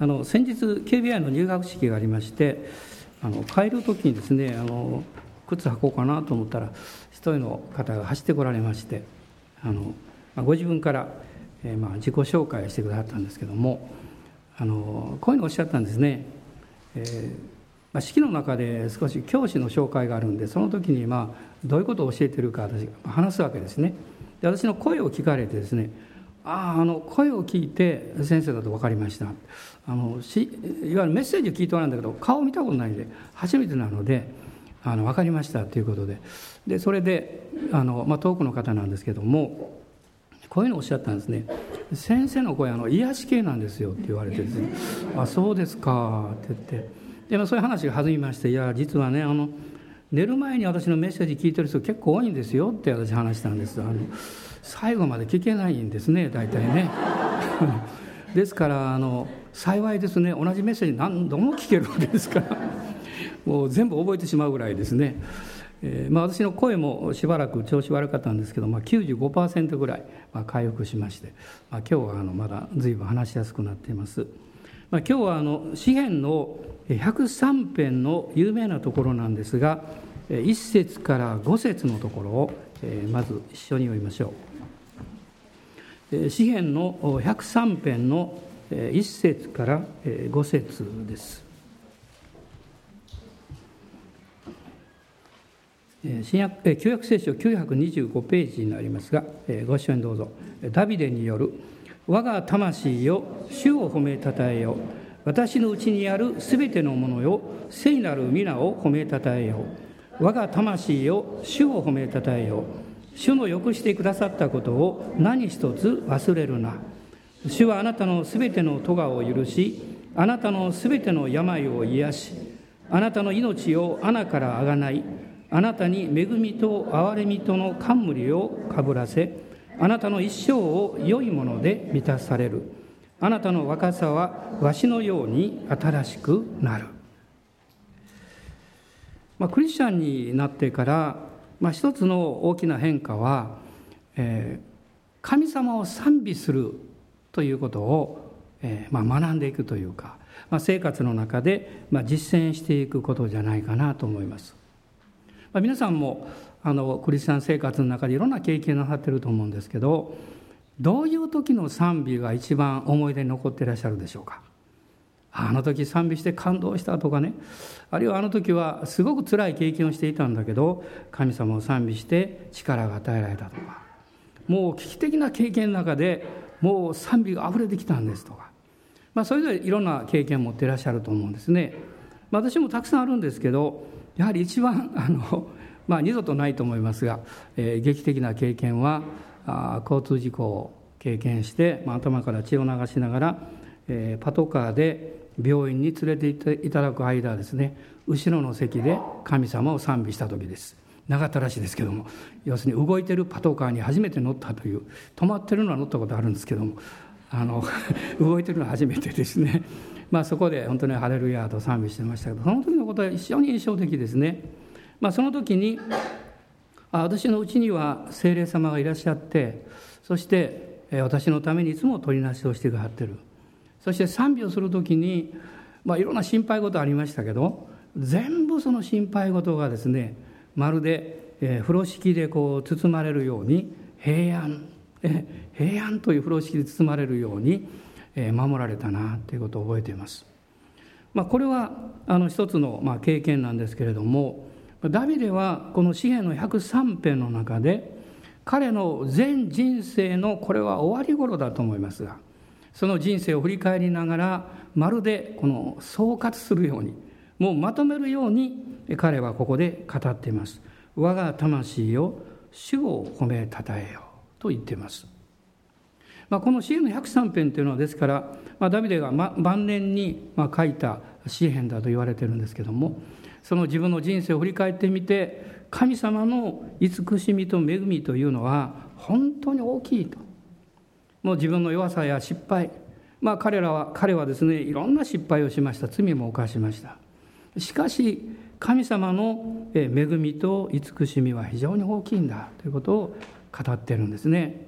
あの先日 KBI の入学式がありましてあの帰る時にですねあの靴履こうかなと思ったら一人の方が走ってこられましてあの、ま、ご自分から、えー、まあ自己紹介をしてくださったんですけどもあのこういうのをおっしゃったんですね。えーまあ、式の中で少し教師の紹介があるんでその時にまあどういうことを教えてるか私話すわけですねで私の声を聞かれてですねあああの声を聞いて先生だと分かりました。あのしいわゆるメッセージを聞いておらんだけど顔を見たことないんで初めてなのであの分かりましたということで。でそれであの、まあ、遠くの方なんですけどもこういうのをおっしゃったんですね「先生の声あの癒し系なんですよ」って言われてですね「あそうですか」って言って。で、まあ、そういう話が弾みまして「いや実はねあの寝る前に私のメッセージ聞いてる人結構多いんですよ」って私話したんです。あの最後まで聞けないんですね大体ね。ですからあの幸いですね同じメッセージ何度も聞けるわけですから もう全部覚えてしまうぐらいですね、えーまあ、私の声もしばらく調子悪かったんですけど、まあ、95%ぐらい、まあ、回復しまして、まあ、今日はあのまだ随分話しやすくなっています、まあ、今日はあの詩篇の103編の有名なところなんですが1節から5節のところをまず一緒に読みましょう。詩篇の103編の1節から5節です。新約旧約聖書925ページになりますがご一緒にどうぞ。ダビデによる「我が魂よ主を褒めたたえよ。私のうちにあるすべてのものよ聖なる皆を褒めたたえよ。我が魂よ主を褒めたたえよ。主のよくしてくださったことを何一つ忘れるな。主はあなたのすべての咎を許しあなたのすべての病を癒しあなたの命を穴からあがないあなたに恵みと憐れみとの冠をかぶらせあなたの一生を良いもので満たされる。あなたの若さはわしのように新しくなる、まあ、クリスチャンになってからまあ、一つの大きな変化は、えー、神様を賛美するということを、えーまあ、学んでいくというか、まあ、生活の中で、まあ、実践していくことじゃないかなと思います。まあ、皆さんもあのクリスチャン生活の中でいろんな経験なさってると思うんですけどどういう時の賛美が一番思い出に残っていらっしゃるでしょうか？あの時賛美して感動したとかね。あるいはあの時はすごく辛い経験をしていたんだけど神様を賛美して力が与えられたとか。もう危機的な経験の中でもう賛美が溢れてきたんですとか、まあ、それぞれいろんな経験を持っていらっしゃると思うんですね。まあ私もたくさんあるんですけどやはり一番あの、まあ、二度とないと思いますが、えー、劇的な経験はあ交通事故を経験して、まあ、頭から血を流しながら、えー、パトカーで病院に連れて行っていただく間ですね後ろの席で神様を賛美した時です。長ったらしいですけども要するに動いてるパトカーに初めて乗ったという止まってるのは乗ったことあるんですけどもあの 動いてるのは初めてですね。まあそこで本当にハレルヤと賛美してましたけどその時のことは非常に印象的ですね。まあその時にあ私のうちには精霊様がいらっしゃってそして私のためにいつも取りなしをしてくださってる。そして賛美をする時に、まあ、いろんな心配事ありましたけど全部その心配事がですねまるで、えー、風呂敷でこう包まれるように平安、えー、平安という風呂敷で包まれるように、えー、守られたなということを覚えています。まあ、これはあの一つの、まあ、経験なんですけれどもダビデはこの詩篇の103編の中で彼の全人生のこれは終わり頃だと思いますがその人生を振り返りながらまるでこの総括するようにもうまとめるように彼はここで語っています「我が魂を主を褒めたたえよ」と言っています。まあ、この詩篇の103編というのはですから、まあ、ダビデが晩年にま書いた詩篇だと言われてるんですけどもその自分の人生を振り返ってみて神様の慈しみと恵みというのは本当に大きいともう自分の弱さや失敗。まあ彼らは彼はですねいろんな失敗をしました。罪も犯しました。しかし神様の恵みと慈しみは非常に大きいんだ。ということを語ってるんですね。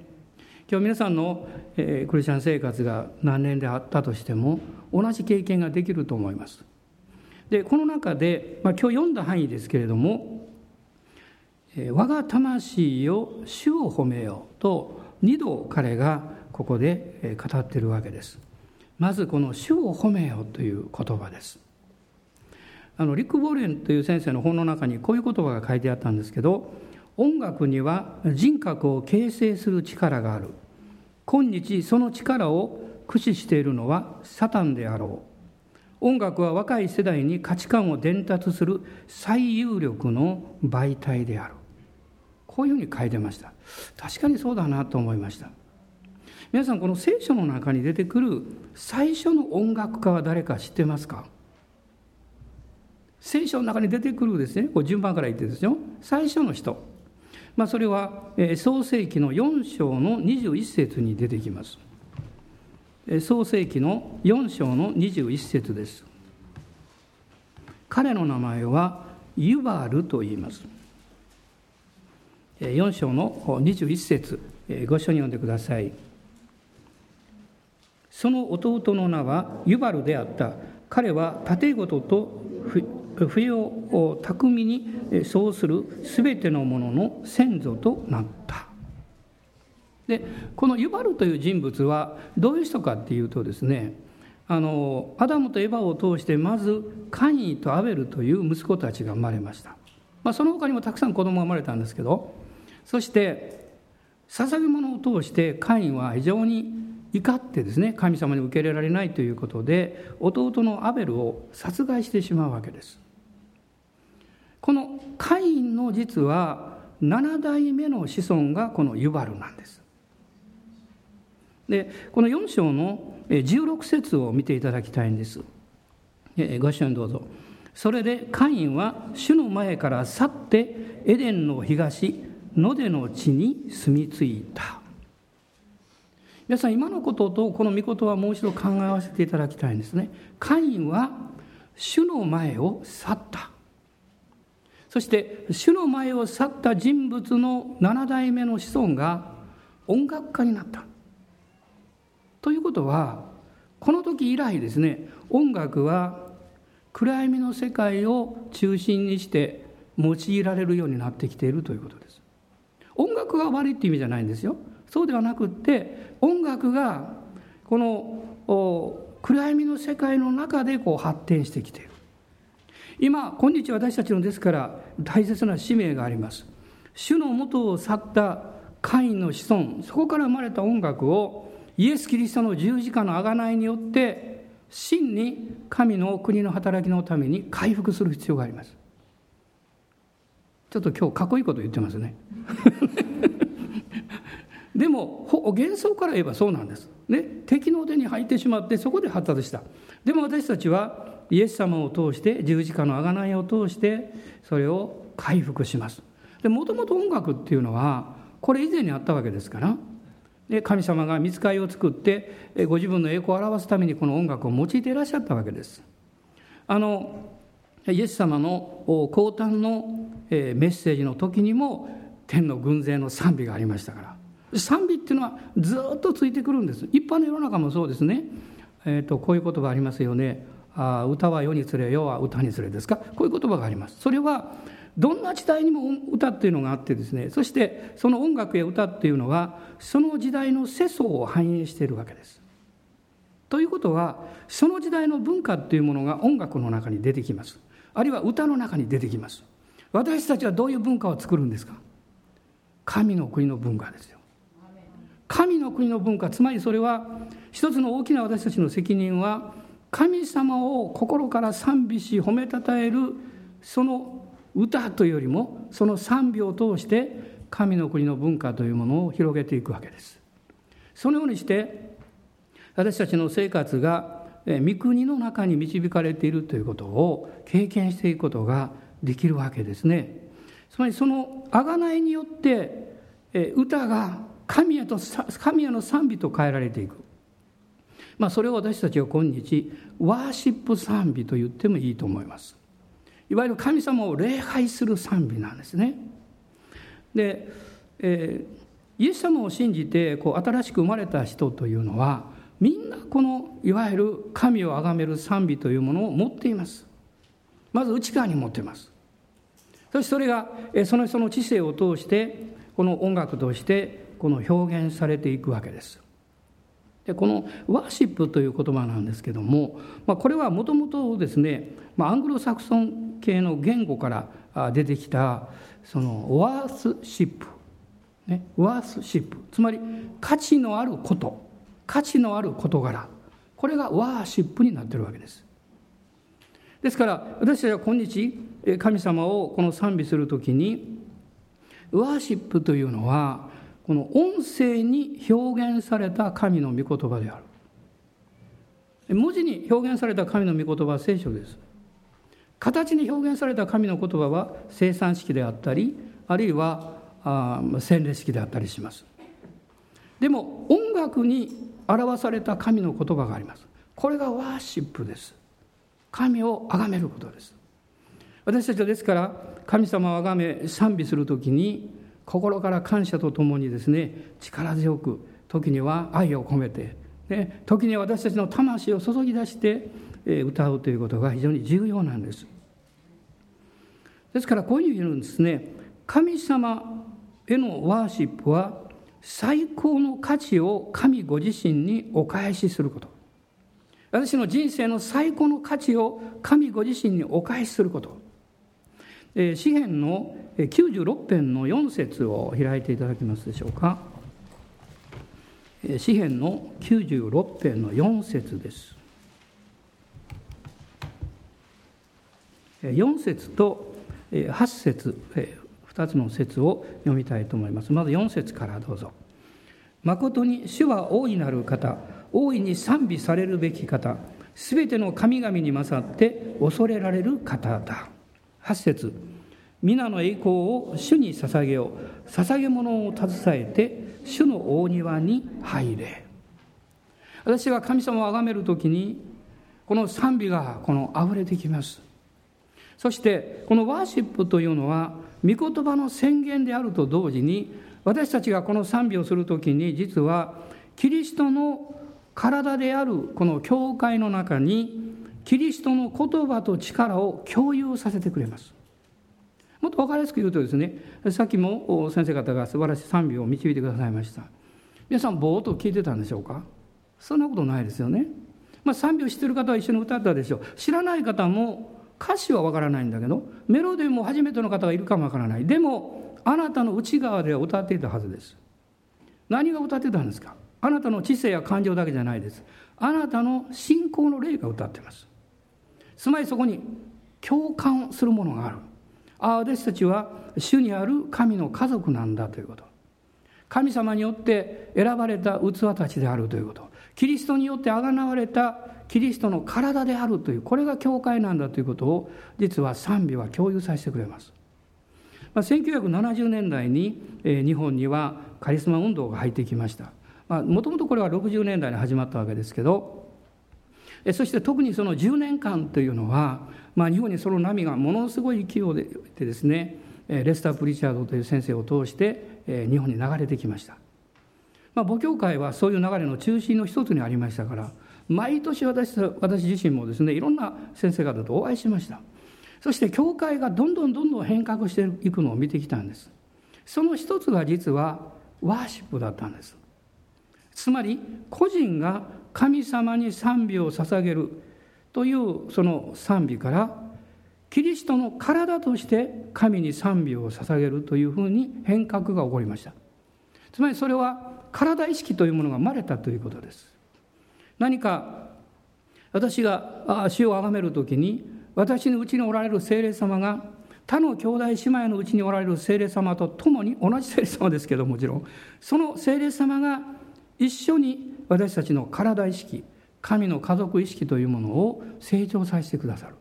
今日皆さんのクリスチャン生活が何年であったとしても同じ経験ができると思います。でこの中で、まあ、今日読んだ範囲ですけれども「我が魂を主を褒めよ」と2度彼がここで語っているわけです。まずこの「主を褒めよ」という言葉です。あのリック・ボーレンという先生の本の中にこういう言葉が書いてあったんですけど音楽には人格を形成する力がある。今日その力を駆使しているのはサタンであろう。音楽は若い世代に価値観を伝達する最有力の媒体である。こういうふうに書いてました。確かにそうだなと思いました。皆さんこの聖書の中に出てくる最初の音楽家は誰か知ってますか？聖書の中に出てくるですね。こう順番から言ってですよ。最初の人、まあ、それは創世紀の4章の21節に出てきます。創世紀の4章の21節です。彼の名前はユバルと言います。4章の21節。ご一緒に読んでください。その弟の名はユバルであった。彼は盾事と冬を巧みにそうする全てのものの先祖となった。でこのユバルという人物はどういう人かっていうとですねあのアダムとエバを通してまずカインとアベルという息子たちが生まれました、まあ、その他にもたくさん子供が生まれたんですけどそして捧げ物を通してカインは非常に怒ってですね神様に受け入れられないということで弟のアベルを殺害してしまうわけですこのカインの実は7代目の子孫がこのユバルなんです。でこの4章の16節を見ていただきたいんです。ご一緒にどうぞ。それでカインは主の前から去ってエデンの東野での地に住み着いた。皆さん今のこととこの御事はもう一度考え合わせていただきたいんですね。カインは主の前を去った。そして主の前を去った人物の7代目の子孫が音楽家になった。ということはこの時以来ですね音楽は暗闇の世界を中心にして用いられるようになってきているということです。音楽が悪いっていう意味じゃないんですよ。そうではなくって音楽がこの暗闇の世界の中でこう発展してきている。今今日私たちのですから大切な使命があります。主の元を去ったカインの子孫そこから生まれた音楽をイエス・キリストの十字架の贖いによって真に神の国の働きのために回復する必要があります。ちょっと今日かっこいいこと言ってますね。でも幻想から言えばそうなんです、ね、敵の手に入ってしまってそこで発達した。でも私たちはイエス様を通して十字架の贖いを通してそれを回復します。もともと音楽っていうのはこれ以前にあったわけですからで神様が見つかりを作ってご自分の栄光を表すためにこの音楽を用いていらっしゃったわけです。あのイエス様の降誕のメッセージの時にも天の軍勢の賛美がありましたから。賛美っていうのはずっとついてくるんです。一般の世の中もそうですね、えーと、こういう言葉ありますよね。あ歌は世につれ世は歌につれですか？こういう言葉があります。それはどんな時代にも歌っていうのがあってですね。そしてその音楽や歌っていうのはその時代の世相を反映しているわけです。ということはその時代の文化っていうものが音楽の中に出てきます。あるいは歌の中に出てきます。私たちはどういう文化を作るんですか？神の国の文化です神の国の文化つまりそれは一つの大きな私たちの責任は神様を心から賛美し褒めたたえるその歌というよりもその賛美を通して神の国の文化というものを広げていくわけです。そのようにして私たちの生活が御国の中に導かれているということを経験していくことができるわけですね。つまりその贖いによって歌が神へと神への賛美と変えられていく。まあ、それを私たちは今日ワーシップ賛美と言ってもいいと思います。いわゆる神様を礼拝する賛美なんですね。で、えー、イエス様を信じてこう新しく生まれた人というのはみんなこのいわゆる神を崇める賛美というものを持っています。まず内側に持っています。そしてそれがその人の知性を通してこの音楽としてこの表現されていくわけです。でこのワーシップという言葉なんですけども、まあ、これはもともとですね、まあ、アングロサクソン系の言語から出てきたそのワースシップ、ね、ワースシップ。つまり価値のあること。価値のある事柄。これがワーシップになってるわけです。ですから私たちは今日神様をこの賛美する時にワーシップというのはこの音声に表現された神の御言葉である。文字に表現された神の御言葉は聖書です。形に表現された神の言葉は生産式であったりあるいは洗礼式であったりします。でも音楽に表された神の言葉があります。これがワーシップです。神を崇めることです。私たちはですから神様を崇め賛美する時に心から感謝とともにですね力強く時には愛を込めて、ね、時には私たちの魂を注ぎ出して歌うということが非常に重要なんです。ですからこういうふうに言うんですね神様へのワーシップは最高の価値を神ご自身にお返しすること。私の人生の最高の価値を神ご自身にお返しすること。詩篇の96編の4節を開いていただけますでしょうか。詩篇の96編の4節です。4節と8節2つの説を読みたいと思います。まず4節からどうぞ。誠に主は大いなる方大いに賛美されるべき方すべての神々に勝って恐れられる方だ。8節皆の栄光を主に捧げよう。捧げ物を携えて主の大庭に入れ。私が神様を崇める時にこの賛美がこの溢れてきます。そしてこのワーシップというのは御言葉の宣言であると同時に私たちがこの賛美をする時に実はキリストの体であるこの教会の中にキリストの言葉と力を共有させてくれます。もっと分かりやすく言うとですねさっきも先生方が素晴らしい賛美を導いてくださいました。皆さんぼーっと聞いてたんでしょうか？そんなことないですよね、まあ、賛美を知ってる方は一緒に歌ったでしょう。知らない方も歌詞は分からないんだけどメロディーも初めての方がいるかも分からない。でもあなたの内側では歌っていたはずです。何が歌ってたんですか？あなたの知性や感情だけじゃないです。あなたの信仰の霊が歌ってます。つまりそこに共感するものがあるああ私たちは主にある神の家族なんだということ神様によって選ばれた器たちであるということキリストによってあがなわれたキリストの体であるというこれが教会なんだということを実は賛美は共有させてくれます。まあ、1970年代に、えー、日本にはカリスマ運動が入ってきました。もともとこれは60年代に始まったわけですけどそして特にその10年間というのは、まあ、日本にその波がものすごい勢いでですねレスター・プリチャードという先生を通して日本に流れてきました、まあ、母教会はそういう流れの中心の一つにありましたから毎年私私自身もですねいろんな先生方とお会いしました。そして教会がどんどんどんどん変革していくのを見てきたんです。その一つが実はワーシップだったんです。つまり個人が神様に賛美を捧げるというその賛美からキリストの体として神に賛美を捧げるというふうに変革が起こりました。つまりそれは体意識というものが生まれたということです。何か私が死を崇める時に私のうちにおられる精霊様が他の兄弟姉妹のうちにおられる精霊様と共に同じ精霊様ですけどもちろんその精霊様が一緒に私たちの体意識神の家族意識というものを成長させてくださる。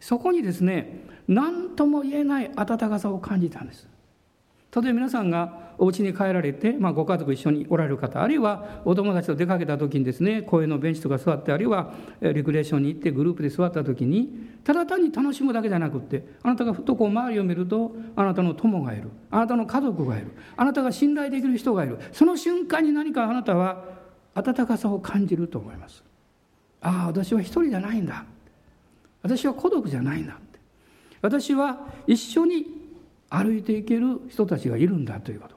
そこにですね何とも言えない温かさを感じたんです。例えば皆さんがお家に帰られて、まあ、ご家族一緒におられる方あるいはお友達と出かけた時にですね公園のベンチとか座ってあるいはリクレーションに行ってグループで座った時にただ単に楽しむだけじゃなくってあなたがふとこう周りを見るとあなたの友がいるあなたの家族がいるあなたが信頼できる人がいる。その瞬間に何かあなたは温かさを感じると思います。ああ私は一人じゃないんだ。私は孤独じゃないんだ私は一緒に歩いていける人たちがいるんだということ。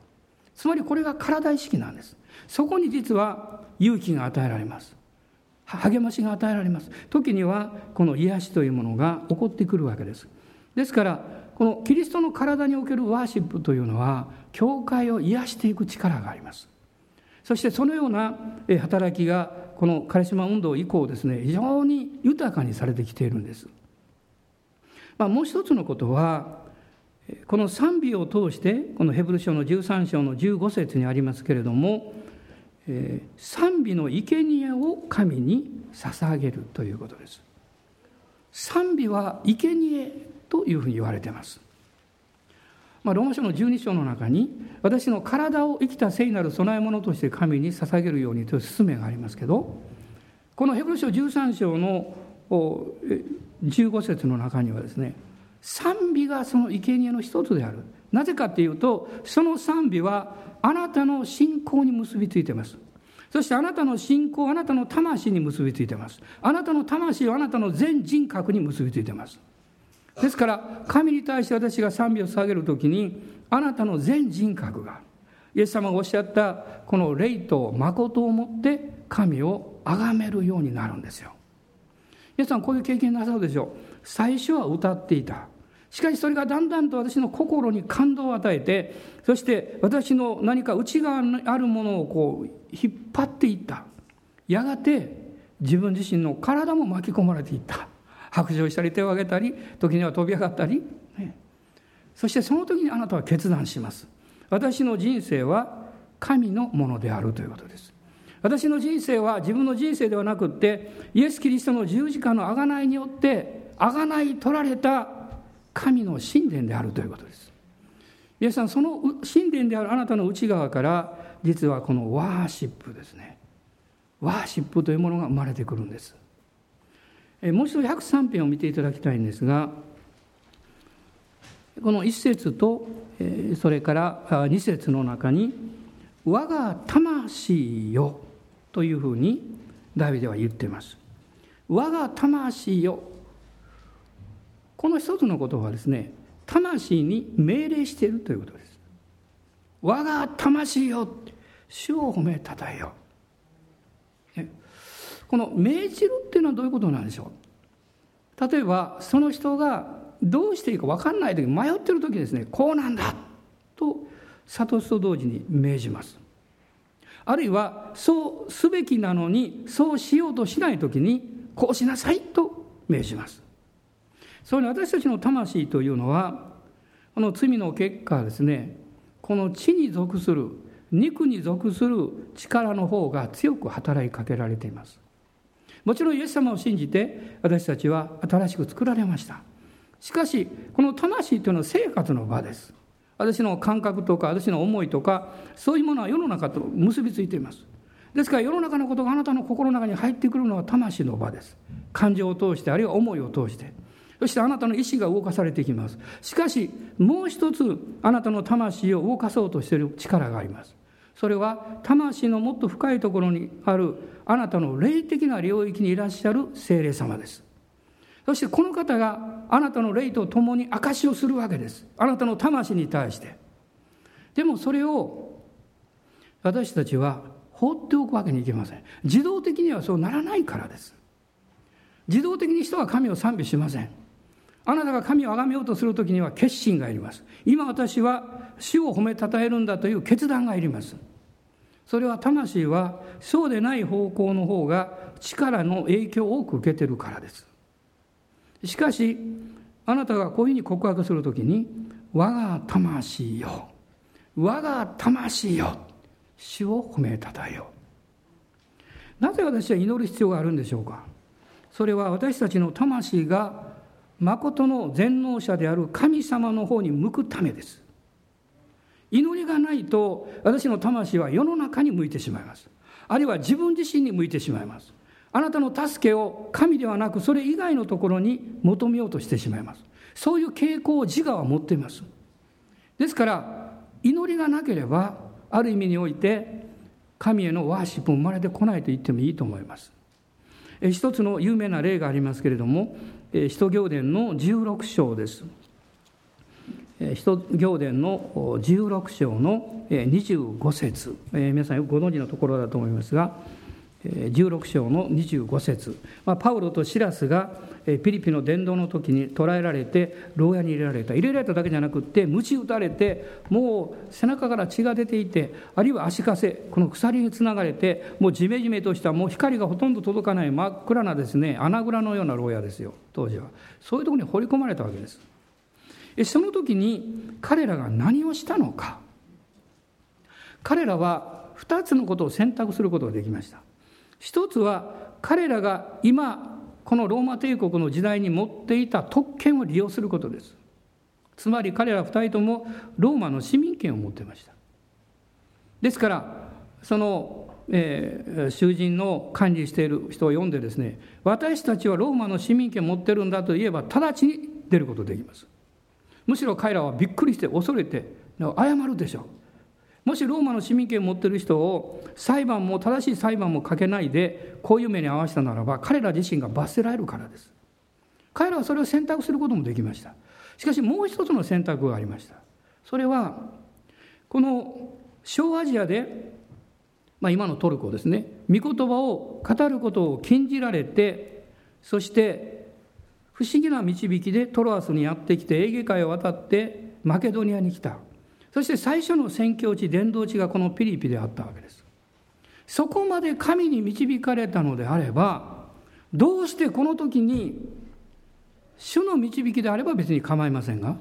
つまりこれが体意識なんです。そこに実は勇気が与えられます。励ましが与えられます。時にはこの癒しというものが起こってくるわけです。ですからこのキリストの体におけるワーシップというのは教会を癒していく力があります。そしてそのような働きがこのカリスマ運動以降ですね非常に豊かにされてきているんです、まあ、もう一つのことはこの賛美を通してこのヘブル書の13章の15節にありますけれどもえ、賛美の生贄を神に捧げるということです。賛美は生贄というふうに言われています、まあ、ローマ書の12章の中に私の体を生きた聖なる供え物として神に捧げるようにという勧めがありますけどこのヘブル書13章の15節の中にはですね賛美がその生贄の一つである。なぜかっていうとその賛美はあなたの信仰に結びついてます。そしてあなたの信仰あなたの魂に結びついてます。あなたの魂はあなたの全人格に結びついてます。ですから神に対して私が賛美を捧げる時にあなたの全人格がイエス様がおっしゃったこの霊と誠をもって神を崇めるようになるんですよ。皆さんこういう経験なさるでしょう。最初は歌っていた。しかしそれがだんだんと私の心に感動を与えてそして私の何か内側にあるものをこう引っ張っていった。やがて自分自身の体も巻き込まれていった。白状したり手を挙げたり時には飛び上がったり、ね、そしてその時にあなたは決断します。私の人生は神のものであるということです。私の人生は自分の人生ではなくってイエス・キリストの十字架の贖いによって贖い取られた神の神殿であるということです。皆さんその神殿であるあなたの内側から実はこのワーシップですね。ワーシップというものが生まれてくるんです。もう一度103編を見ていただきたいんですがこの1節とそれから2節の中に「我が魂よ」というふうにダビデは言っています。我が魂よ。この一つのことはですね魂に命令しているということです。我が魂よ主を褒めたたえよこの命じるっていうのはどういうことなんでしょう？例えばその人がどうしていいか分かんない時迷ってる時ですね。こうなんだ！と諭すと同時に命じます。あるいはそうすべきなのにそうしようとしない時にこうしなさい！と命じます。そういう私たちの魂というのはこの罪の結果ですねこの地に属する肉に属する力の方が強く働きかけられています。もちろんイエス様を信じて私たちは新しく作られました。しかしこの魂というのは生活の場です。私の感覚とか私の思いとかそういうものは世の中と結びついています。ですから世の中のことがあなたの心の中に入ってくるのは魂の場です。感情を通してあるいは思いを通して。そしてあなたの意志が動かされていきます。しかしもう一つあなたの魂を動かそうとしている力があります。それは魂のもっと深いところにあるあなたの霊的な領域にいらっしゃる精霊様です。そしてこの方があなたの霊と共に証しをするわけです。あなたの魂に対して。でもそれを私たちは放っておくわけにいきません。自動的にはそうならないからです。自動的に人は神を賛美しません。あなたが神を崇めようとするときには決心がいります。今私は主を褒めたたえるんだという決断がいります。それは魂はそうでない方向の方が力の影響を多く受けてるからです。しかし、あなたがこういうふうに告白するときに、我が魂よ、我が魂よ、主を褒めたたえよう。なぜ私は祈る必要があるんでしょうかそれは私たちの魂が誠の全能者である神様の方に向くためです。祈りがないと私の魂は世の中に向いてしまいます。あるいは自分自身に向いてしまいます。あなたの助けを神ではなくそれ以外のところに求めようとしてしまいます。そういう傾向を自我は持っています。ですから祈りがなければある意味において神へのワーシップ生まれてこないと言ってもいいと思います一つの有名な例がありますけれども使徒行伝の16章です。使徒行伝の16章の25節。皆さんよくご存知のところだと思いますが16章の25節、まあ、パウロとシラスがピリピの伝道の時に捕らえられて牢屋に入れられた。入れられただけじゃなくて鞭打たれてもう背中から血が出ていてあるいは足かせこの鎖につながれてもうじめじめとしたもう光がほとんど届かない真っ暗なですね穴蔵のような牢屋ですよ。当時は。そういうところに放り込まれたわけです。その時に彼らが何をしたのか。彼らは2つのことを選択することができました。一つは彼らが今このローマ帝国の時代に持っていた特権を利用することです。つまり彼ら2人ともローマの市民権を持っていました。ですからその、えー、囚人の管理している人を読んでですね私たちはローマの市民権を持ってるんだと言えば直ちに出ることできます。むしろ彼らはびっくりして恐れて謝るでしょう。もしローマの市民権を持っている人を裁判も正しい裁判もかけないでこういう目に遭わせたならば彼ら自身が罰せられるからです。彼らはそれを選択することもできました。しかしもう一つの選択がありました。それはこの小アジアで、まあ、今のトルコですね。御言葉を語ることを禁じられてそして不思議な導きでトロアスにやってきてエーゲ海を渡ってマケドニアに来た。そして最初の宣教地伝道地がこのピリピであったわけです。そこまで神に導かれたのであればどうしてこの時に主の導きであれば別に構いませんが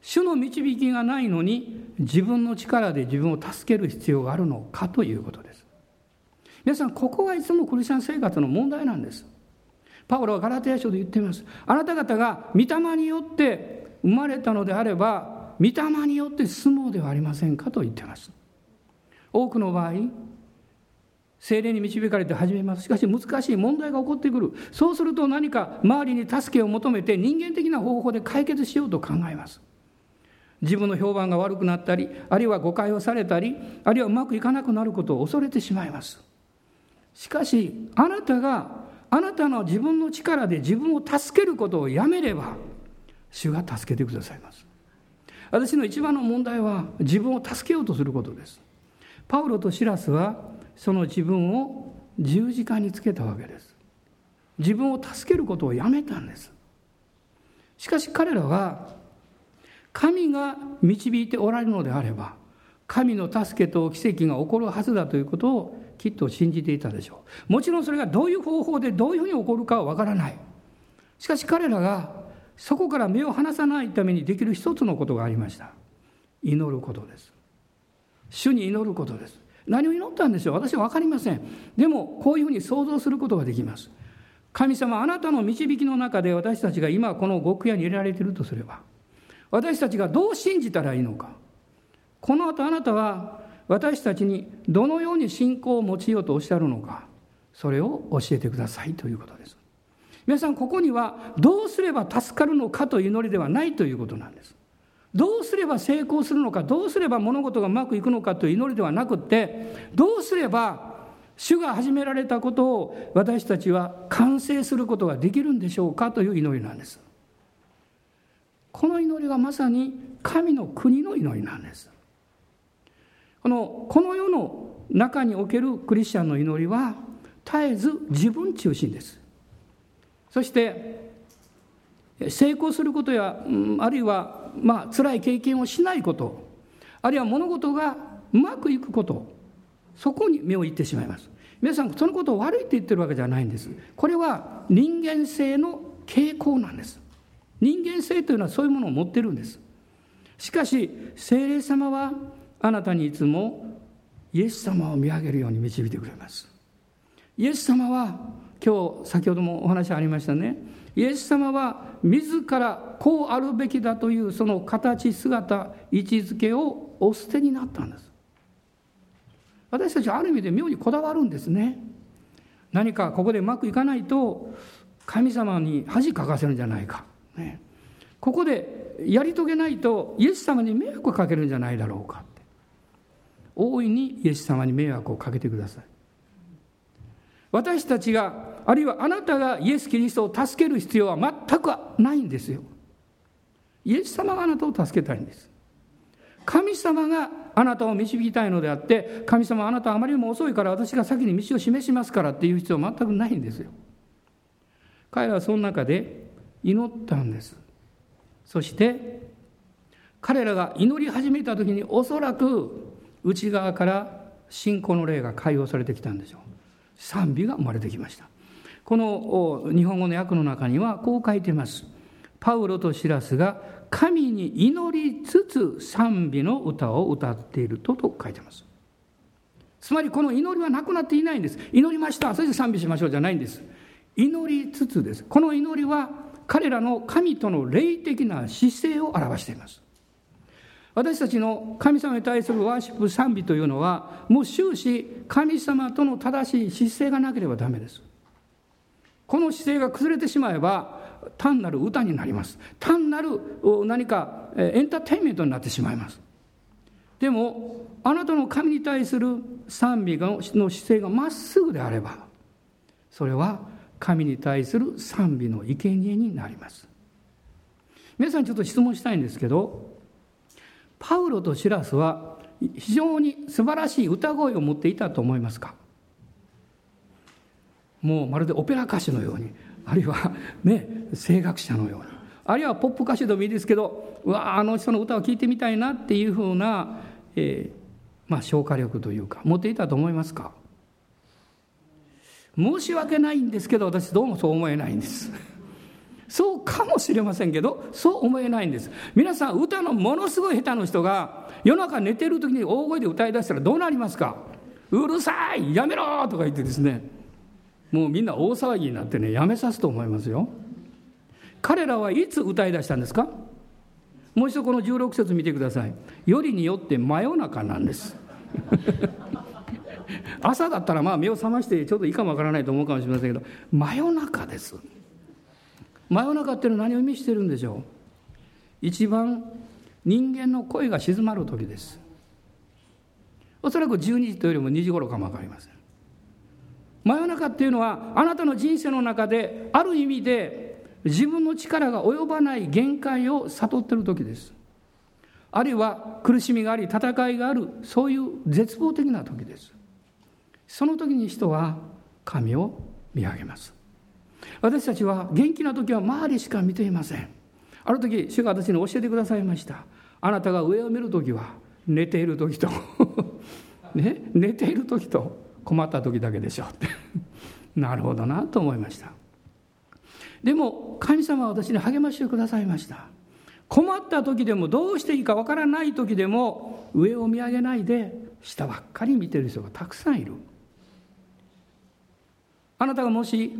主の導きがないのに自分の力で自分を助ける必要があるのかということです。皆さんここがいつもクリスチャン生活の問題なんです。パウロはガラテヤ書で言っています。あなた方が御霊によって生まれたのであれば御霊によって進もうではありませんかと言ってます。多くの場合精霊に導かれて始めます。しかし難しい問題が起こってくる。そうすると何か周りに助けを求めて人間的な方法で解決しようと考えます。自分の評判が悪くなったりあるいは誤解をされたりあるいはうまくいかなくなることを恐れてしまいます。しかしあなたがあなたの自分の力で自分を助けることをやめれば主が助けてくださいます。私の一番の問題は自分を助けようとすることです。パウロとシラスはその自分を十字架につけたわけです。自分を助けることをやめたんです。しかし彼らは神が導いておられるのであれば神の助けと奇跡が起こるはずだということをきっと信じていたでしょう。もちろんそれがどういう方法でどういうふうに起こるかはわからない。しかし彼らがそこから目を離さないためにできる一つのことがありました。祈ることです。主に祈ることです。何を祈ったんでしょう？私は分かりません。でもこういうふうに想像することができます。神様あなたの導きの中で私たちが今この極屋に入れられているとすれば私たちがどう信じたらいいのか。この後あなたは私たちにどのように信仰を持ちようとおっしゃるのかそれを教えてくださいということです。皆さんここにはどうすれば助かるのかという祈りではないということなんです。どうすれば成功するのかどうすれば物事がうまくいくのかという祈りではなくってどうすれば主が始められたことを私たちは完成することができるんでしょうかという祈りなんです。この祈りがまさに神の国の祈りなんです。このこの世の中におけるクリスチャンの祈りは絶えず自分中心です。そして成功することやあるいはまあ辛い経験をしないことあるいは物事がうまくいくことそこに目をいってしまいます。皆さんそのことを悪いって言ってるわけじゃないんです。これは人間性の傾向なんです。人間性というのはそういうものを持ってるんです。しかし精霊様はあなたにいつもイエス様を見上げるように導いてくれます。イエス様は今日先ほどもお話ありましたね。イエス様は自らこうあるべきだというその形姿位置づけをお捨てになったんです。私たちはある意味で妙にこだわるんですね。何かここでうまくいかないと神様に恥かかせるんじゃないか、ね、ここでやり遂げないとイエス様に迷惑をかけるんじゃないだろうかって。大いにイエス様に迷惑をかけてください。私たちがあるいはあなたがイエス・キリストを助ける必要は全くないんですよ。イエス様があなたを助けたいんです。神様があなたを導きたいのであって神様あなたはあまりにも遅いから私が先に道を示しますからっていう必要は全くないんですよ。彼らはその中で祈ったんです。そして彼らが祈り始めた時におそらく内側から信仰の霊が解放されてきたんでしょう。賛美が生まれてきました。この日本語の訳の中にはこう書いてます。パウロとシラスが神に祈りつつ賛美の歌を歌っているとと書いてます。つまりこの祈りはなくなっていないんです。祈りました。それで賛美しましょうじゃないんです。祈りつつです。この祈りは彼らの神との霊的な姿勢を表しています。私たちの神様に対するワーシップ賛美というのはもう終始神様との正しい姿勢がなければダメです。この姿勢が崩れてしまえば単なる歌になります。単なる何かエンターテインメントになってしまいます。でもあなたの神に対する賛美の姿勢がまっすぐであればそれは神に対する賛美の生贄になります。皆さんちょっと質問したいんですけどパウロとシラスは非常に素晴らしい歌声を持っていたと思いますか？もうまるでオペラ歌手のようにあるいはね声楽者のようにあるいはポップ歌手でもいいですけどうわあの人の歌を聴いてみたいなっていうふうな、えー、まあ、消化力というか持っていたと思いますか？申し訳ないんですけど私どうもそう思えないんです。そうかもしれませんけどそう思えないんです。皆さん歌のものすごい下手な人が夜中寝てる時に大声で歌いだしたらどうなりますか？うるさいやめろ！とか言ってですね。もうみんな大騒ぎになってねやめさすと思いますよ。彼らはいつ歌い出したんですか？もう一度この16節見てください。よりによって真夜中なんです。朝だったらまあ目を覚ましてちょっといいかもわからないと思うかもしれませんけど真夜中です。真夜中っていうのは何を意味してるんでしょう？一番人間の声が静まる時です。おそらく12時というよりも2時頃かも分かりません。真夜中っていうのはあなたの人生の中である意味で自分の力が及ばない限界を悟ってる時です。あるいは苦しみがあり戦いがあるそういう絶望的な時です。その時に人は神を見上げます。私たちは元気な時は周りしか見ていません。ある時主が私に教えてくださいました。あなたが上を見る時は寝ている時と ね寝ている時と困った時だけでしょって。なるほどなと思いました。でも神様は私に励ましてくださいました。困った時でもどうしていいかわからない時でも上を見上げないで下ばっかり見てる人がたくさんいる。あなたがもし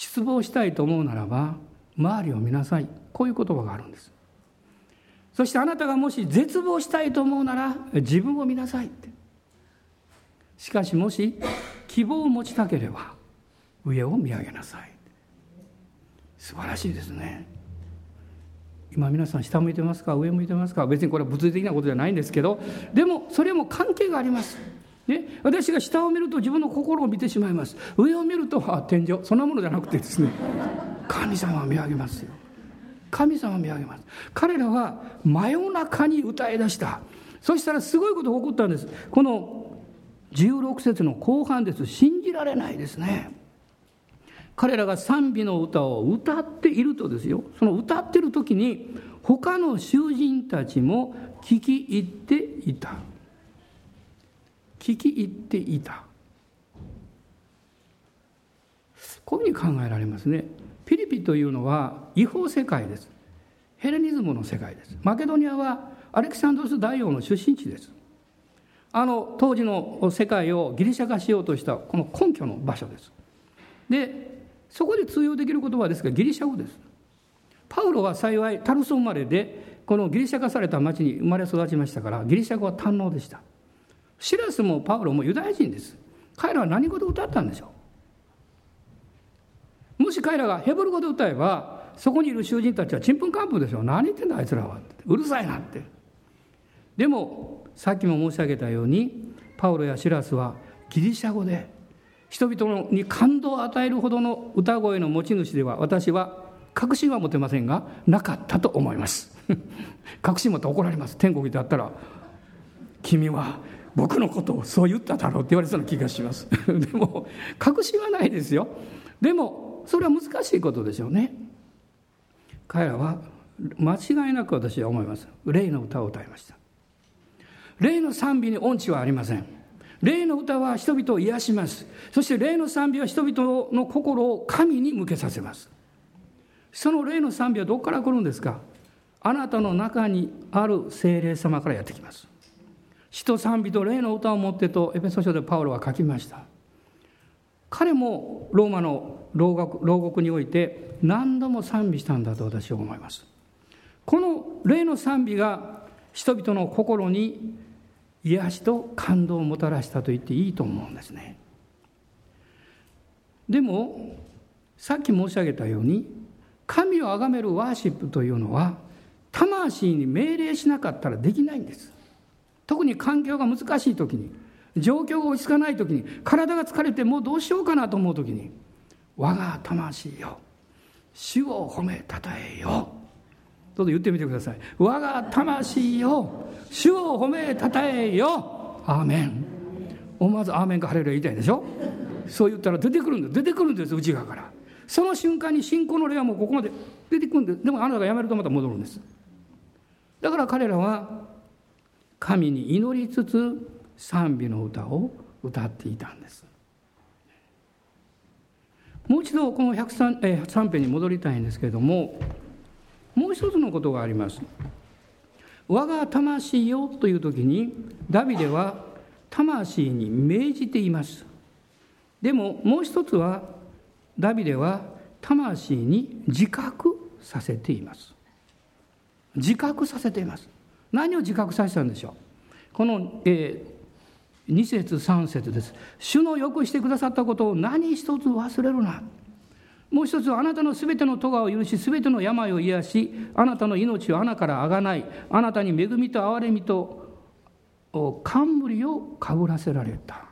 失望したいと思うならば周りを見なさい。こういう言葉があるんです。そしてあなたがもし絶望したいと思うなら自分を見なさいって。しかしもし希望を持ちたければ上を見上げなさい。素晴らしいですね。今皆さん下向いてますか上向いてますか。別にこれは物理的なことじゃないんですけどでもそれも関係があります。ね、私が下を見ると自分の心を見てしまいます。上を見るとあ天井そんなものじゃなくてですね神様を見上げますよ。神様を見上げます。彼らは真夜中に歌い出した。そしたらすごいことが起こったんです。この16節の後半です。信じられないですね。彼らが賛美の歌を歌っているとですよ。その歌ってる時に他の囚人たちも聞き入っていた。聞き入っていた。こういうふうに考えられますね。ピリピというのは違法世界です。ヘレニズムの世界です。マケドニアはアレキサンドロス大王の出身地です。あの当時の世界をギリシャ化しようとしたこの根拠の場所です。でそこで通用できる言葉ですがギリシャ語です。パウロは幸いタルソ生まれでこのギリシャ化された町に生まれ育ちましたからギリシャ語は堪能でした。シラスもパウロもユダヤ人です。彼らは何語で歌ったんでしょう？もし彼らがヘブル語で歌えばそこにいる囚人たちはちんぷんかんぷんでしょう。何言ってんだあいつらはうるさいなって。でもさっきも申し上げたようにパウロやシラスはギリシャ語で人々に感動を与えるほどの歌声の持ち主では私は確信は持てませんがなかったと思います。確信持って怒られます。天国であったら君は僕のことをそう言っただろうって言われそうな気がします。でも確信はないですよ。でもそれは難しいことでしょうね。彼らは間違いなく私は思います。霊の歌を歌いました。霊の賛美に音痴はありません。霊の歌は人々を癒します。そして霊の賛美は人々の心を神に向けさせます。その霊の賛美はどこから来るんですか？あなたの中にある精霊様からやってきます。死と賛美と霊の歌を持ってとエペソ書でパウロは書きました。彼もローマの牢獄牢獄において何度も賛美したんだと私は思います。この霊の賛美が人々の心に癒しと感動をもたらしたと言っていいと思うんですね。でもさっき申し上げたように神を崇めるワーシップというのは魂に命令しなかったらできないんです。特に環境が難しい時に状況が落ち着かない時に体が疲れてもうどうしようかなと思う時に「我が魂よ主を褒めたたえよ」どうぞ言ってみてください「我が魂よ主を褒めたたえよ」アーメン。思わず「アーメンかハレルヤ」言いたいでしょ？そう言ったら出てくるんです出てくるんです内側から。その瞬間に信仰の霊はもうここまで出てくるんですでもあなたがやめるとまた戻るんです。だから彼らは神に祈りつつ賛美の歌を歌っていたんです。もう一度この103え3編に戻りたいんですけれどももう一つのことがあります「我が魂よ」という時にダビデは魂に命じています。でももう一つはダビデは魂に自覚させています。自覚させています。何を自覚させたんでしょう？この、えー、2節3節です。主のよくしてくださったことを何一つ忘れるな。もう一つあなたのすべての咎を許しすべての病を癒しあなたの命を穴からあがない。あなたに恵みと憐れみと冠をかぶらせられた。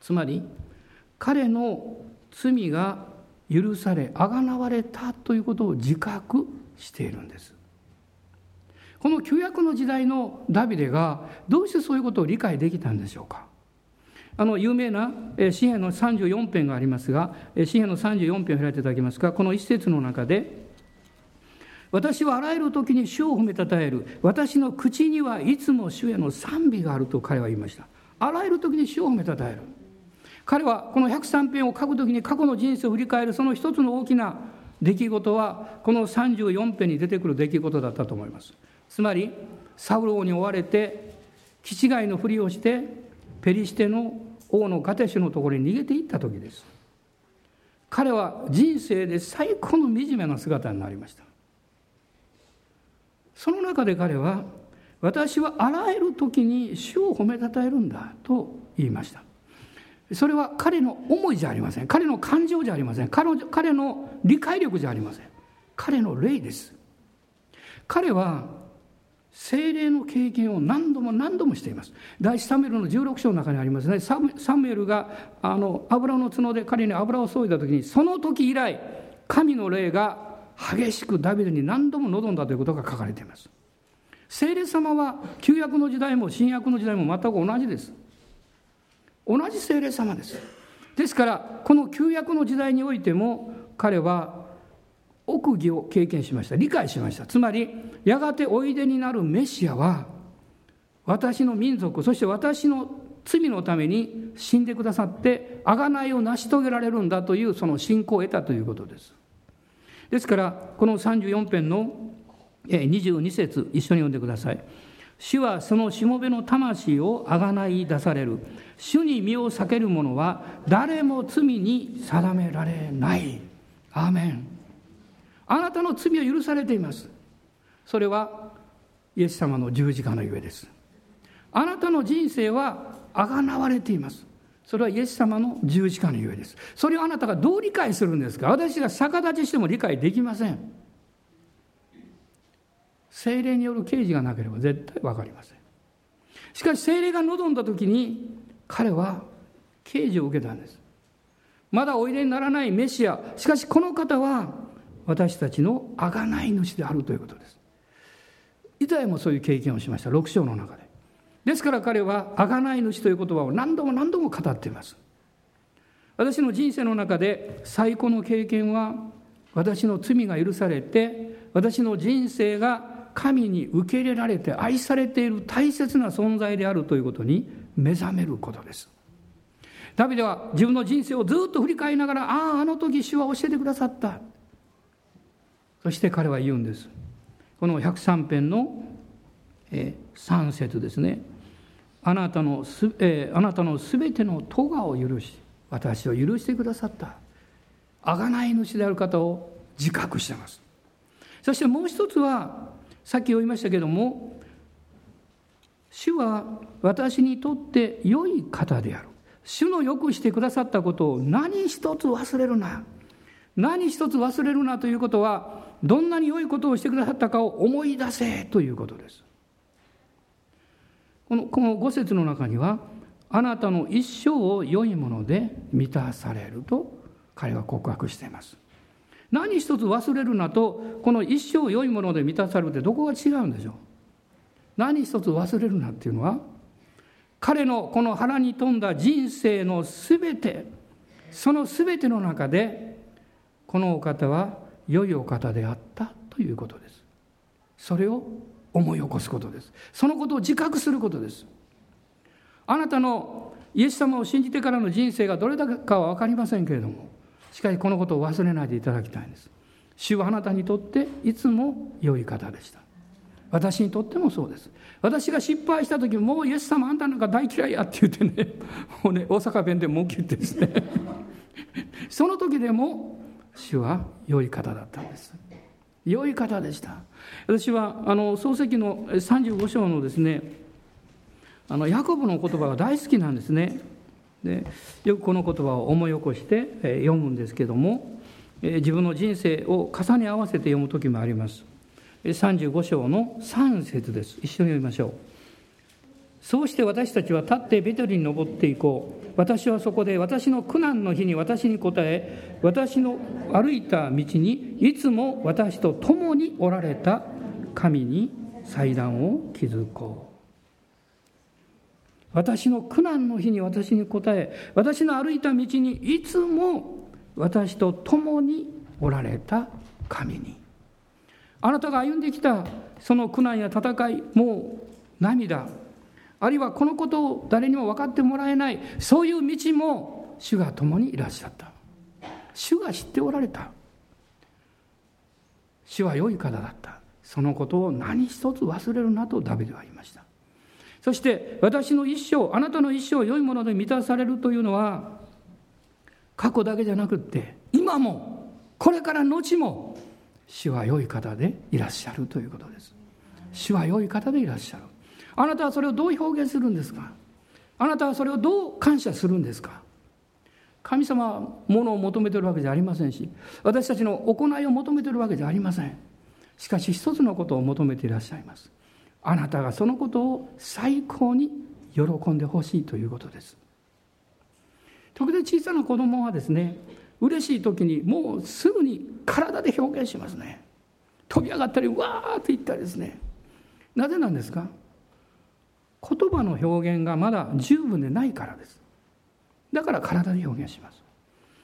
つまり彼の罪が許されあがなわれたということを自覚しているんです。この旧約の時代のダビデがどうしてそういうことを理解できたんでしょうか？あの有名な詩篇の34編がありますが詩篇の34編を開いていただけますか？この一節の中で私はあらゆる時に主を褒めたたえる。私の口にはいつも主への賛美があると彼は言いました。あらゆる時に主を褒めたたえる。彼はこの103編を書く時に過去の人生を振り返る。その一つの大きな出来事はこの34編に出てくる出来事だったと思います。つまりサウル王に追われて気違いのふりをしてペリシテの王のガテシュのところに逃げていった時です。彼は人生で最高の惨めな姿になりました。その中で彼は私はあらゆる時に主を褒めたたえるんだと言いました。それは彼の思いじゃありません。彼の感情じゃありません。彼の彼の理解力じゃありません。彼の霊です。彼は精霊の経験を何度も何度もしています。第一サムエルの16章の中にありますね。サムエルがあの油の角で彼に油を注いだ時にその時以来神の霊が激しくダビデに何度も望んだということが書かれています。聖霊様は旧約の時代も新約の時代も全く同じです。同じ聖霊様です。ですからこの旧約の時代においても彼は奥義を経験しました。理解しました。つまりやがておいでになるメシアは私の民族そして私の罪のために死んでくださって贖いを成し遂げられるんだというその信仰を得たということです。ですからこの34編の22節一緒に読んでください。主はそのしもべの魂をあがない出される。主に身を避ける者は誰も罪に定められない。アーメン。あなたの罪は許されています。それはイエス様の十字架のゆえです。あなたの人生はあがなわれています。それはイエス様の十字架のゆえです。それをあなたがどう理解するんですか？私が逆立ちしても理解できません。精霊による啓示がなければ絶対分かりません。しかし精霊が望んだ時に彼は啓示を受けたんです。まだおいでにならないメシア。しかしこの方は私たちの贖い主であるということです。イザヤもそういう経験をしました。6章の中で。ですから彼は贖い主という言葉を何度も何度も語っています。私の人生の中で最高の経験は私の罪が許されて私の人生が神に受け入れられて愛されている大切な存在であるということに目覚めることです。ダビデは自分の人生をずっと振り返りながらあああの時主は教えてくださった。そして彼は言うんです。この103編の3節ですね。あなたのす、えー、あなたのすべての咎を許し私を許してくださった。贖い主である方を自覚してます。そしてもう一つはさっき言いましたけども主は私にとって良い方である。主のよくしてくださったことを何一つ忘れるな。何一つ忘れるなということはどんなに良いことをしてくださったかを思い出せということです。このこの5節の中にはあなたの一生を良いもので満たされると彼は告白しています。何一つ忘れるなとこの一生良いもので満たされるってどこが違うんでしょう？何一つ忘れるなっていうのは彼のこの腹に富んだ人生のすべてそのすべての中でこのお方は良いお方であったということです。それを思い起こすことです。そのことを自覚することです。あなたのイエス様を信じてからの人生がどれだけかは分かりませんけれどもしかしこのことを忘れないでいただきたいんです。主はあなたにとっていつも良い方でした。私にとってもそうです。私が失敗した時もうイエス様あんたなんか大嫌いやって言ってねもうね大阪弁で文句言ってですね。その時でも主は良い方だったんです。良い方でした。私はあの漱石の35章のですねあのヤコブの言葉が大好きなんですね。でよくこの言葉を思い起こして読むんですけども自分の人生を重ね合わせて読む時もあります。35章の3節です。一緒に読みましょう。そうして私たちは立ってベテルに登っていこう。私はそこで私の苦難の日に私に答え私の歩いた道にいつも私と共におられた神に祭壇を築こう。私の苦難の日に私に答え私の歩いた道にいつも私と共におられた神に。あなたが歩んできたその苦難や戦いもう涙。あるいはこのことを誰にも分かってもらえないそういう道も主が共にいらっしゃった。主が知っておられた。主は良い方だった。そのことを何一つ忘れるなとダビデは言いました。そして私の一生あなたの一生良いもので満たされるというのは過去だけじゃなくって今もこれから後も主は良い方でいらっしゃるということです。主は良い方でいらっしゃる。あなたはそれをどう表現するんですか？あなたはそれをどう感謝するんですか？神様はものを求めてるわけじゃありませんし私たちの行いを求めてるわけじゃありません。しかし一つのことを求めていらっしゃいます。あなたがそのことを最高に喜んでほしいということです。時々小さな子供はですね嬉しい時にもうすぐに体で表現しますね。飛び上がったりわーって言ったりですね。なぜなんですか？言葉の表現がまだ十分でないからです。だから体で表現します。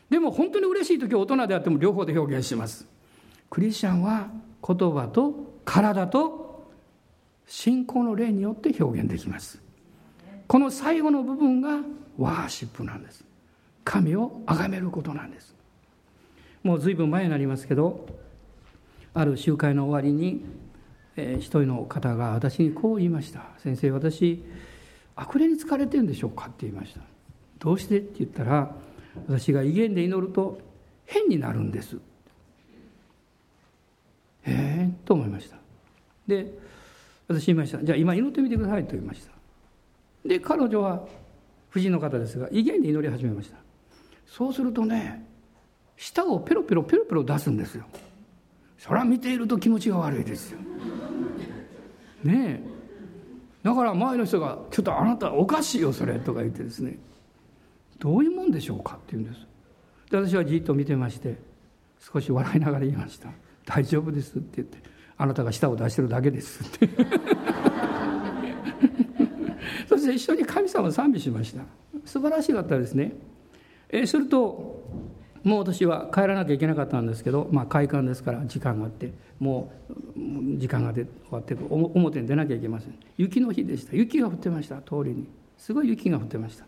でも本当に嬉しい時は大人であっても両方で表現します。クリスチャンは言葉と体と信仰の霊によって表現できます。この最後の部分がワーシップなんです。神を崇めることなんです。もう随分前になりますけどある集会の終わりに、え、一人の方が私にこう言いました「先生私悪霊に疲れてるんでしょうか?」って言いました「どうして?」って言ったら私が威厳で祈ると変になるんです。へえと思いました。で私言いました。じゃあ今祈ってみてくださいと言いました。で彼女は夫人の方ですが威厳で祈り始めました。そうするとね舌をペロペロペロペロ出すんですよ。それは見ていると気持ちが悪いですよ。ねえ。だから周りの人が「ちょっとあなたおかしいよそれ」とか言ってですね。どういうもんでしょうかって言うんです。で私はじっと見てまして少し笑いながら言いました「大丈夫です」って言って「あなたが舌を出してるだけです」って。そして一緒に神様を賛美しました。素晴らしかったですね。えするともう私は帰らなきゃいけなかったんですけど、まあ、開館ですから時間があってもう時間が終わって表に出なきゃいけません。雪の日でした。雪が降ってました。通りに。すごい雪が降ってました。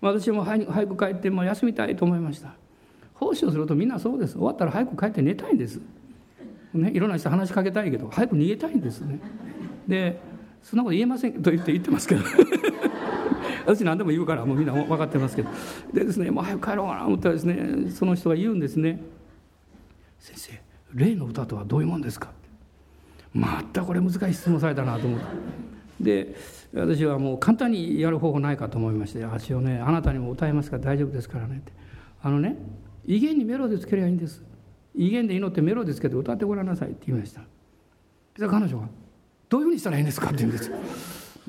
私も早く帰ってもう休みたいと思いました。奉仕をするとみんなそうです。終わったら早く帰って寝たいんです、ね、いろんな人話しかけたいけど早く逃げたいんですね。でそんなこと言えませんと言って言ってますけど。私何でも言うからもうみんな分かってますけど。でですねもう早く帰ろうかなと思ったらですねその人が言うんですね「先生例の歌とはどういうもんですか?」またこれ難しい質問されたなと思ってで私はもう簡単にやる方法ないかと思いまして「あしをねあなたにも歌えますから大丈夫ですからね」って。あのね威厳にメロディーつけりゃいいんです。威厳で祈ってメロディーつけて歌ってごらんなさいって言いました。そ彼女が「どういうふうにしたらいいんですか?」って言うんです。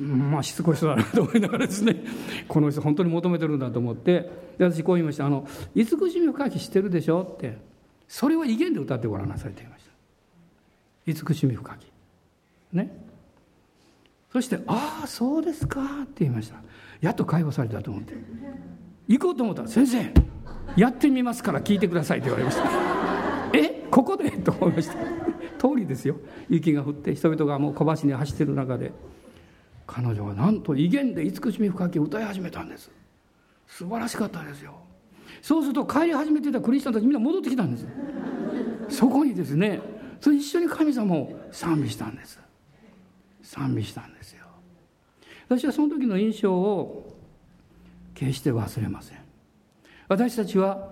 まあしつこい人だなと思いながらですね この人本当に求めてるんだと思って私こう言いました「あの慈しみ深きしてるでしょ」ってそれは威厳で歌ってごらんなさいって言いました慈しみ深きね。そして「ああそうですか」って言いましたやっと解放されたと思って行こうと思ったら「先生やってみますから聞いてください」って言われましたえ？ここで？と思いました。通りですよ。雪が降って人々がもう小橋に走ってる中で。彼女はなんと威厳で慈しみ深き歌い始めたんです。素晴らしかったですよ。そうすると帰り始めてたクリスチャンたちみんな戻ってきたんです。そこにですねそれ一緒に神様を賛美したんです。賛美したんですよ。私はその時の印象を決して忘れません。私たちは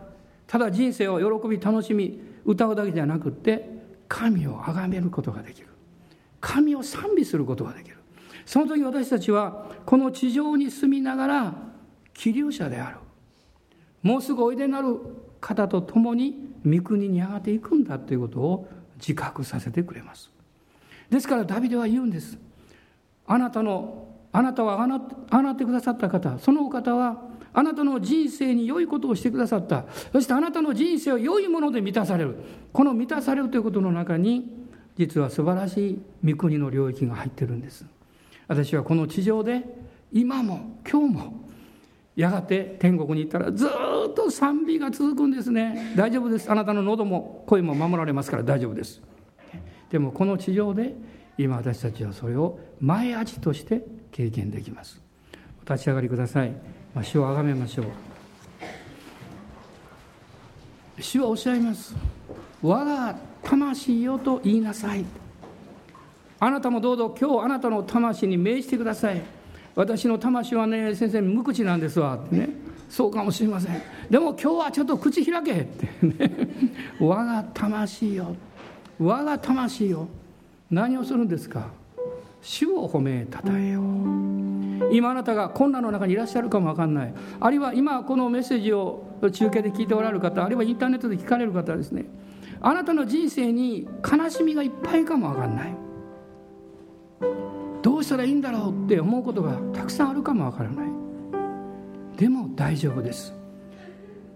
ただ人生を喜び楽しみ歌うだけじゃなくって神を崇めることができる。神を賛美することができる。その時私たちはこの地上に住みながら気流者である。もうすぐおいでになる方と共に御国に上がっていくんだということを自覚させてくれます。ですからダビデは言うんです。あなたのあなたはあなってくださった方。そのお方はあなたの人生に良いことをしてくださった。そしてあなたの人生を良いもので満たされる。この満たされるということの中に実は素晴らしい御国の領域が入ってるんです。私はこの地上で今も今日もやがて天国に行ったらずっと賛美が続くんですね。大丈夫です。あなたの喉も声も守られますから大丈夫です。でもこの地上で今私たちはそれを前味として経験できます。お立ち上がりください、まあ、主をあがめましょう。主はおっしゃいます。我が魂よと言いなさい。あなたもどうぞ今日あなたの魂に命じてください。私の魂はね先生無口なんですわってね。そうかもしれません。でも今日はちょっと口開けってね。我が魂よ。我が魂よ。何をするんですか？主を褒めたたえ。よう今あなたが困難の中にいらっしゃるかも分かんない。あるいは今このメッセージを中継で聞いておられる方あるいはインターネットで聞かれる方はですね。あなたの人生に悲しみがいっぱいかも分かんないどうしたらいいんだろうって思うことがたくさんあるかもわからない。でも大丈夫です。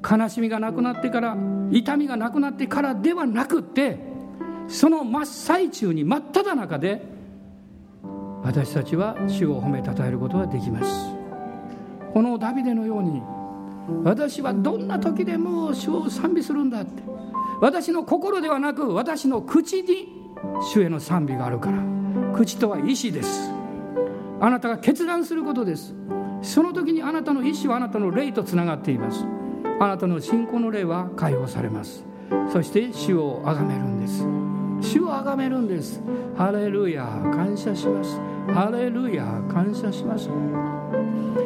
悲しみがなくなってから痛みがなくなってからではなくってその真っ最中に真っ只中で私たちは主を褒めたたえることができます。このダビデのように私はどんな時でも主を賛美するんだって私の心ではなく私の口に主への賛美があるから。口とは意志です。あなたが決断することです。その時にあなたの意志はあなたの霊とつながっています。あなたの信仰の霊は解放されます。そして主を崇めるんです。主を崇めるんです。ハレルヤ感謝します。ハレルヤ感謝します。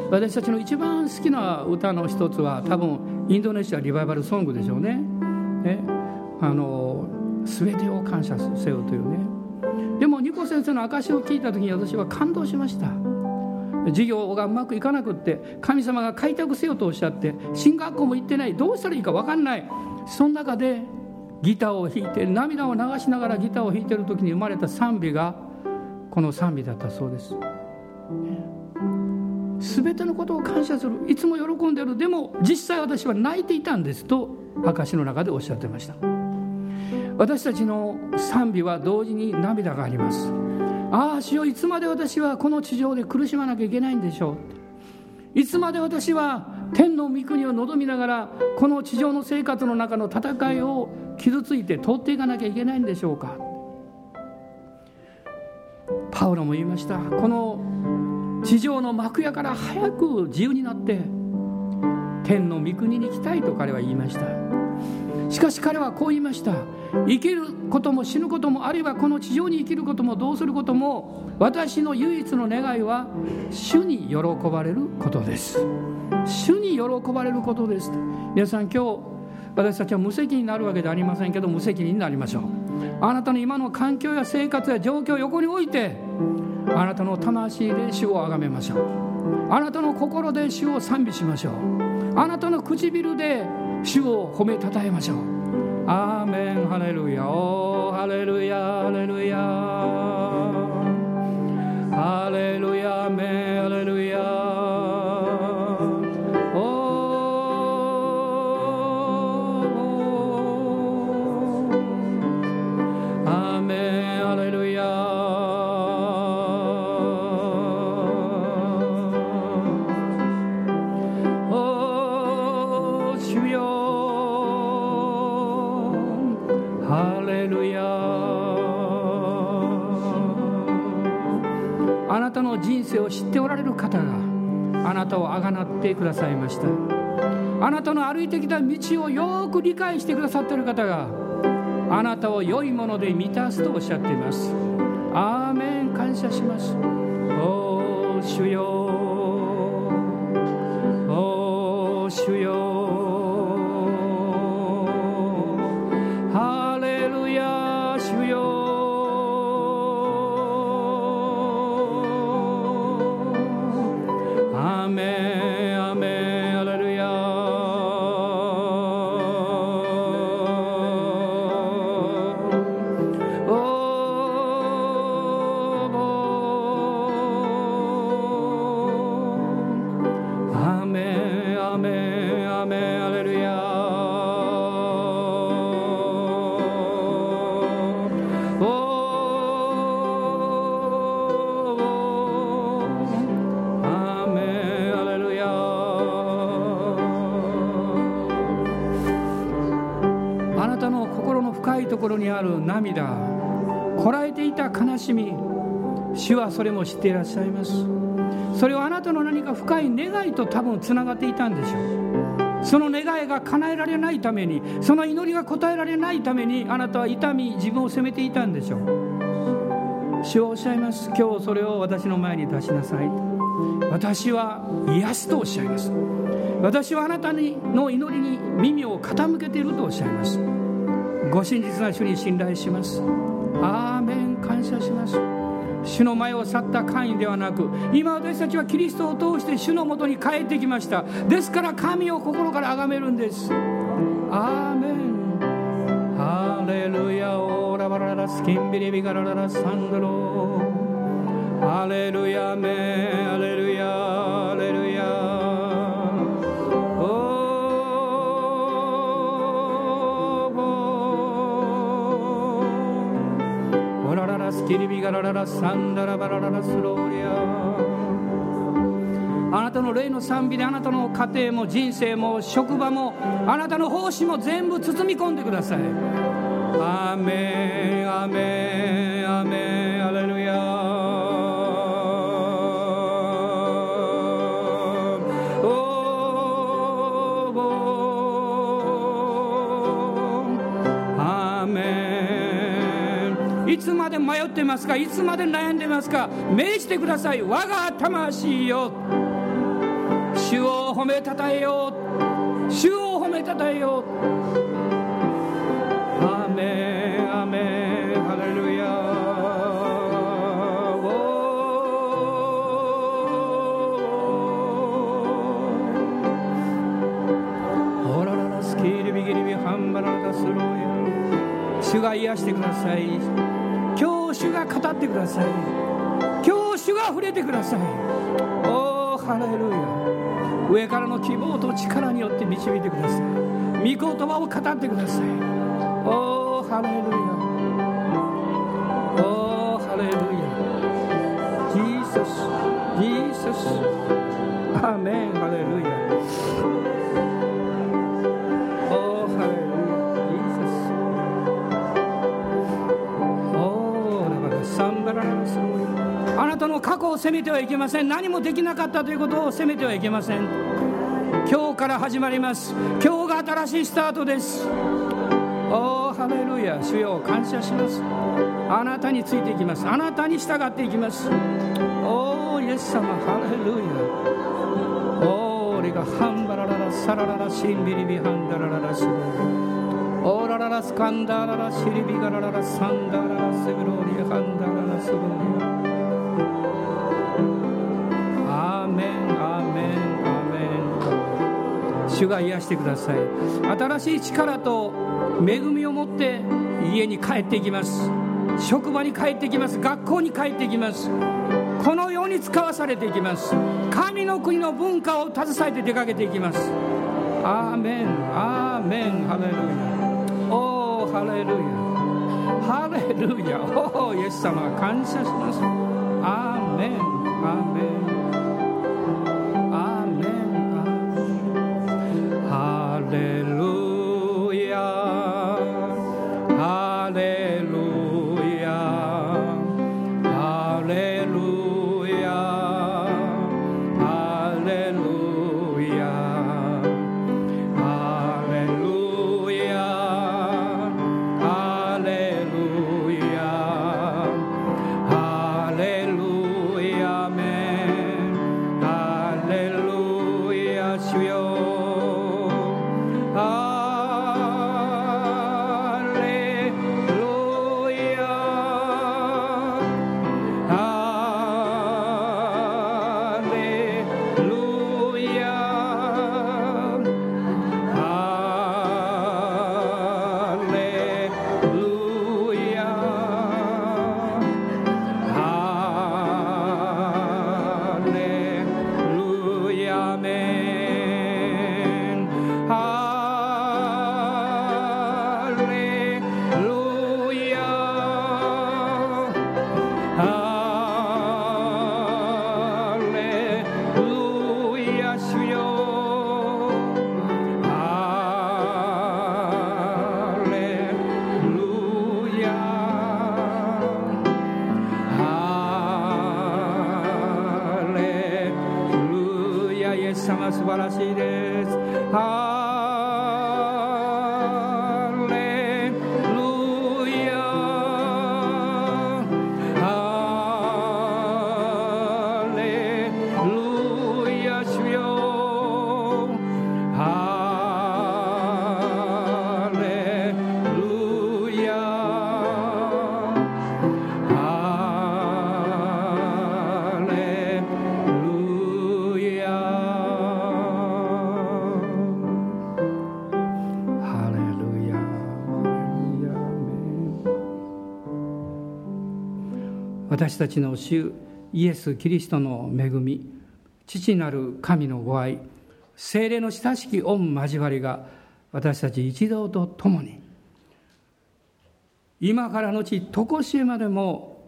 私たちの一番好きな歌の一つは多分インドネシアリバイバルソングでしょうね。ね。あの全てを感謝せよというね。ニコ先生の証を聞いた時に私は感動しました。授業がうまくいかなくって神様が開拓せよとおっしゃって進学校も行ってないどうしたらいいか分かんない。その中でギターを弾いて涙を流しながらギターを弾いてる時に生まれた賛美がこの賛美だったそうです。全てのことを感謝する。いつも喜んでる。でも実際私は泣いていたんですと証の中でおっしゃってました。私たちの賛美は同時に涙があります。ああ主よいつまで私はこの地上で苦しまなきゃいけないんでしょう。いつまで私は天の御国を望みながらこの地上の生活の中の戦いを傷ついて通っていかなきゃいけないんでしょうか。パウロも言いました。この地上の幕屋から早く自由になって天の御国に行きたいと彼は言いました。しかし彼はこう言いました。生きることも死ぬこともあるいはこの地上に生きることもどうすることも私の唯一の願いは主に喜ばれることです。主に喜ばれることです。皆さん今日私たちは無責任になるわけではありませんけど無責任になりましょう。あなたの今の環境や生活や状況を横に置いてあなたの魂で主を崇めましょう。あなたの心で主を賛美しましょう。あなたの唇で主を褒めたたえましょう。アーメンハレルヤ生を知っておられる方があなたをあがなってくださいました。あなたの歩いてきた道をよく理解してくださっている方があなたを良いもので満たすとおっしゃっています。アーメン。感謝します。お主よ。涙こらえていた悲しみ主はそれも知っていらっしゃいます。それはあなたの何か深い願いと多分つながっていたんでしょう。その願いが叶えられないためにその祈りが応えられないためにあなたは痛み自分を責めていたんでしょう。主はおっしゃいます。今日それを私の前に出しなさい。私は癒すとおっしゃいます。私はあなたの祈りに耳を傾けているとおっしゃいます。ご真実な主に信頼します。アーメン感謝します。主の前を去った会員ではなく今私たちはキリストを通して主のもとに帰ってきました。ですから神を心から崇めるんです。アーメン。ハレルヤ。オーラバララスキンビリビガラララサンドロハレルヤ。メハレルヤ。キリビガラララサンダラバラララスローリア。あなたの霊の賛美であなたの家庭も人生も職場もあなたの奉仕も全部包み込んでください。アメンアメンアメン。いつまで迷ってますか？いつまで悩んでますか？命じてください。我が魂よ。主を褒めたたえよう。主を褒めたたえよう。アメンアメン。ハレルヤ。オラララスキリビギリビハンバラダスローヤ主が癒してください。主が語ってください。主が触れてください。おおハレルヤ。上からの希望と力によって導いてください。御言葉を語ってください。おおハレルヤ。を責めてはいけません。何もできなかったということを責めてはいけません。今日から始まります。今日が新しいスタートです。おおハレルヤ。主よ感謝します。あなたについていきます。あなたに従っていきます。おおイエス様。ハレルヤ。おお俺がハンバラララサラララシンビリビハンダラララシルオーラララスカンダララシリビガラララサンダララスグローリアハンダララスグローリ主が癒してください。新しい力と恵みを持って家に帰っていきます。職場に帰っていきます。学校に帰っていきます。このように使わされていきます。神の国の文化を携えて出かけていきます。アーメン。アーメン。ハレルヤ。おおハレルヤ。ハレルヤ。おおイエス様。感謝します。アーメン。アーメン。私たちの主イエス・キリストの恵み父なる神のご愛精霊の親しき御交わりが私たち一同と共に今からのち常しえまでも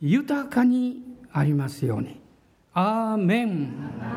豊かにありますように。アーメン。